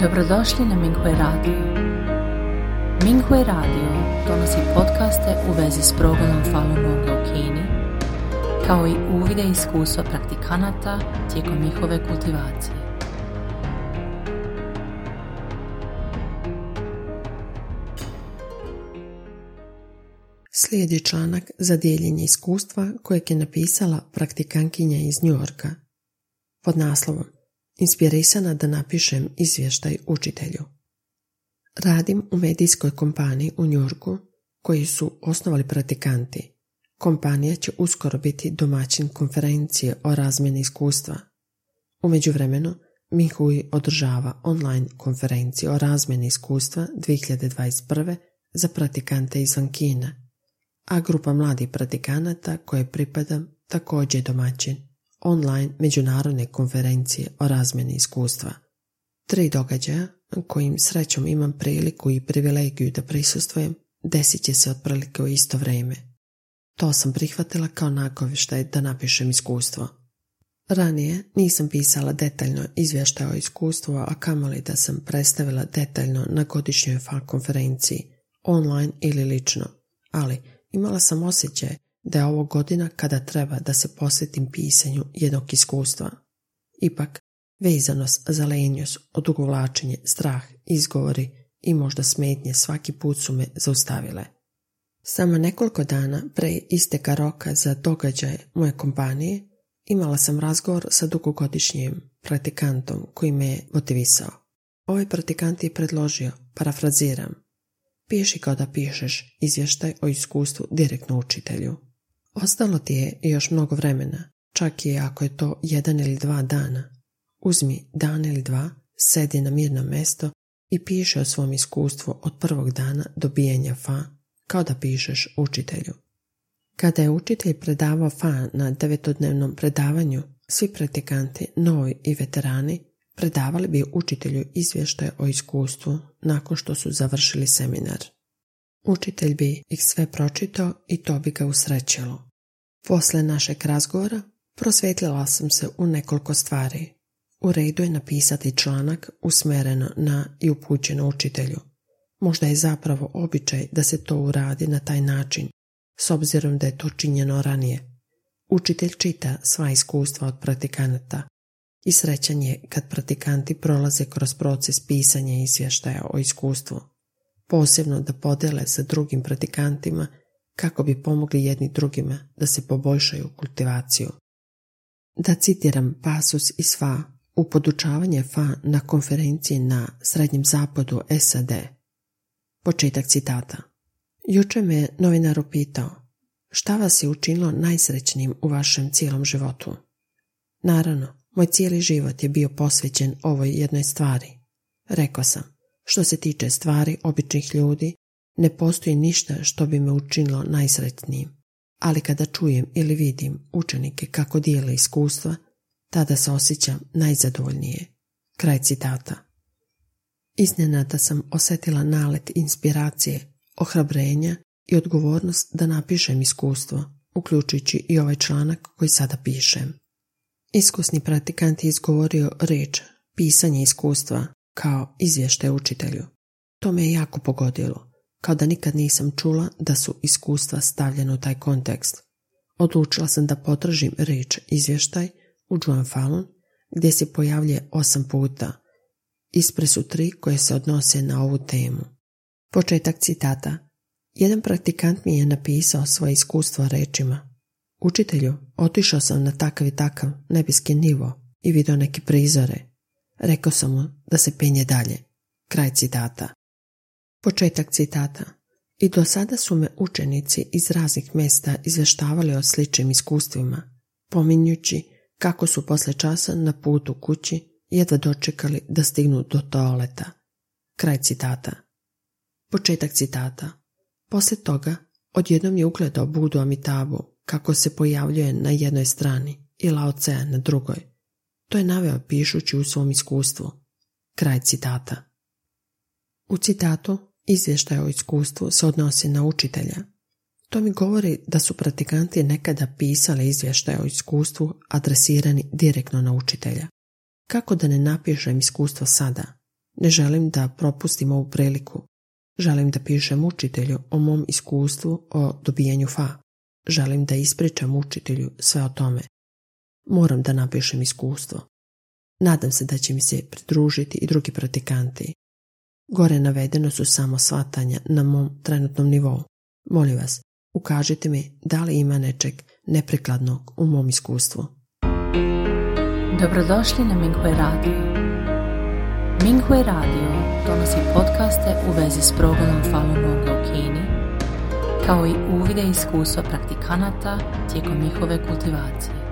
Dobrodošli na Minghui Radio. Minghui Radio donosi podcaste u vezi s progledom Falun Gonga u Kini, kao i uvide iskustva praktikanata tijekom njihove kultivacije. Slijedi članak za dijeljenje iskustva kojeg je napisala praktikankinja iz Njorka pod naslovom Inspirisana da napišem izvještaj učitelju. Radim u medijskoj kompaniji u Njurku koji su osnovali praktikanti. Kompanija će uskoro biti domaćin konferencije o razmjeni iskustva. U međuvremenu Mihui održava online konferenciju o razmjeni iskustva 2021. za praktikante izvan Kina, a grupa mladih praktikanata koje pripadam također je domaćin online međunarodne konferencije o razmjeni iskustva. Tri događaja kojim srećom imam priliku i privilegiju da prisustvujem desit će se otprilike u isto vrijeme. To sam prihvatila kao nakovištaj da napišem iskustvo. Ranije nisam pisala detaljno izvještaj o iskustvu, a kamoli da sam predstavila detaljno na godišnjoj FA konferenciji, online ili lično, ali imala sam osjećaj da je ovo godina kada treba da se posvetim pisanju jednog iskustva. Ipak, vezanost za lenjost, odugovlačenje, strah, izgovori i možda smetnje svaki put su me zaustavile. Samo nekoliko dana pre isteka roka za događaje moje kompanije imala sam razgovor sa dugogodišnjim praktikantom koji me je motivisao. Ovaj praktikant je predložio, parafraziram, piši kao da pišeš izvještaj o iskustvu direktno učitelju. Ostalo ti je još mnogo vremena, čak i ako je to jedan ili dva dana. Uzmi dan ili dva, sedi na mirno mesto i piše o svom iskustvu od prvog dana dobijanja fa, kao da pišeš učitelju. Kada je učitelj predavao fa na devetodnevnom predavanju, svi praktikanti, novi i veterani, predavali bi učitelju izvještaje o iskustvu nakon što su završili seminar. Učitelj bi ih sve pročitao i to bi ga usrećilo. Posle našeg razgovora prosvetlila sam se u nekoliko stvari. U redu je napisati članak usmjereno na i upućeno učitelju. Možda je zapravo običaj da se to uradi na taj način, s obzirom da je to činjeno ranije. Učitelj čita sva iskustva od praktikanata i srećan je kad praktikanti prolaze kroz proces pisanja izvještaja o iskustvu posebno da podele sa drugim pratikantima kako bi pomogli jedni drugima da se poboljšaju kultivaciju. Da citiram pasus iz FA u podučavanje FA na konferenciji na Srednjem zapadu SAD. Početak citata. Juče me novinar upitao šta vas je učinilo najsrećnijim u vašem cijelom životu. Naravno, moj cijeli život je bio posvećen ovoj jednoj stvari. Rekao sam, što se tiče stvari običnih ljudi, ne postoji ništa što bi me učinilo najsretnijim, ali kada čujem ili vidim učenike kako dijele iskustva, tada se osjećam najzadovoljnije. Kraj citata. Iznenada sam osjetila nalet inspiracije, ohrabrenja i odgovornost da napišem iskustvo, uključujući i ovaj članak koji sada pišem. Iskusni praktikant je izgovorio reč pisanje iskustva kao izvještaj učitelju. To me je jako pogodilo, kao da nikad nisam čula da su iskustva stavljena u taj kontekst. Odlučila sam da potražim riječ izvještaj u Joan Fallon, gdje se pojavlje osam puta. Ispre su tri koje se odnose na ovu temu. Početak citata. Jedan praktikant mi je napisao svoje iskustvo rečima. Učitelju, otišao sam na takav i takav nebeski nivo i vidio neke prizore. Rekao sam mu da se penje dalje. Kraj citata. Početak citata. I do sada su me učenici iz raznih mjesta izvještavali o sličnim iskustvima, pominjući kako su posle časa na putu kući jedva dočekali da stignu do toaleta. Kraj citata. Početak citata. Poslije toga odjednom je ugledao Budu Amitabu kako se pojavljuje na jednoj strani i Lao na drugoj, to je naveo pišući u svom iskustvu. Kraj citata. U citatu izvještaj o iskustvu se odnosi na učitelja. To mi govori da su praktikanti nekada pisali izvještaj o iskustvu adresirani direktno na učitelja. Kako da ne napišem iskustvo sada? Ne želim da propustim ovu priliku. Želim da pišem učitelju o mom iskustvu o dobijanju fa. Želim da ispričam učitelju sve o tome. Moram da napišem iskustvo. Nadam se da će mi se pridružiti i drugi pratikanti. Gore navedeno su samo svatanja na mom trenutnom nivou. Molim vas, ukažite mi da li ima nečeg neprikladnog u mom iskustvu. Dobrodošli na Minghui Radio. Minghui Radio donosi podcaste u vezi s progledom Falun Gonga u Kini, kao i uvide iskustva praktikanata tijekom njihove kultivacije.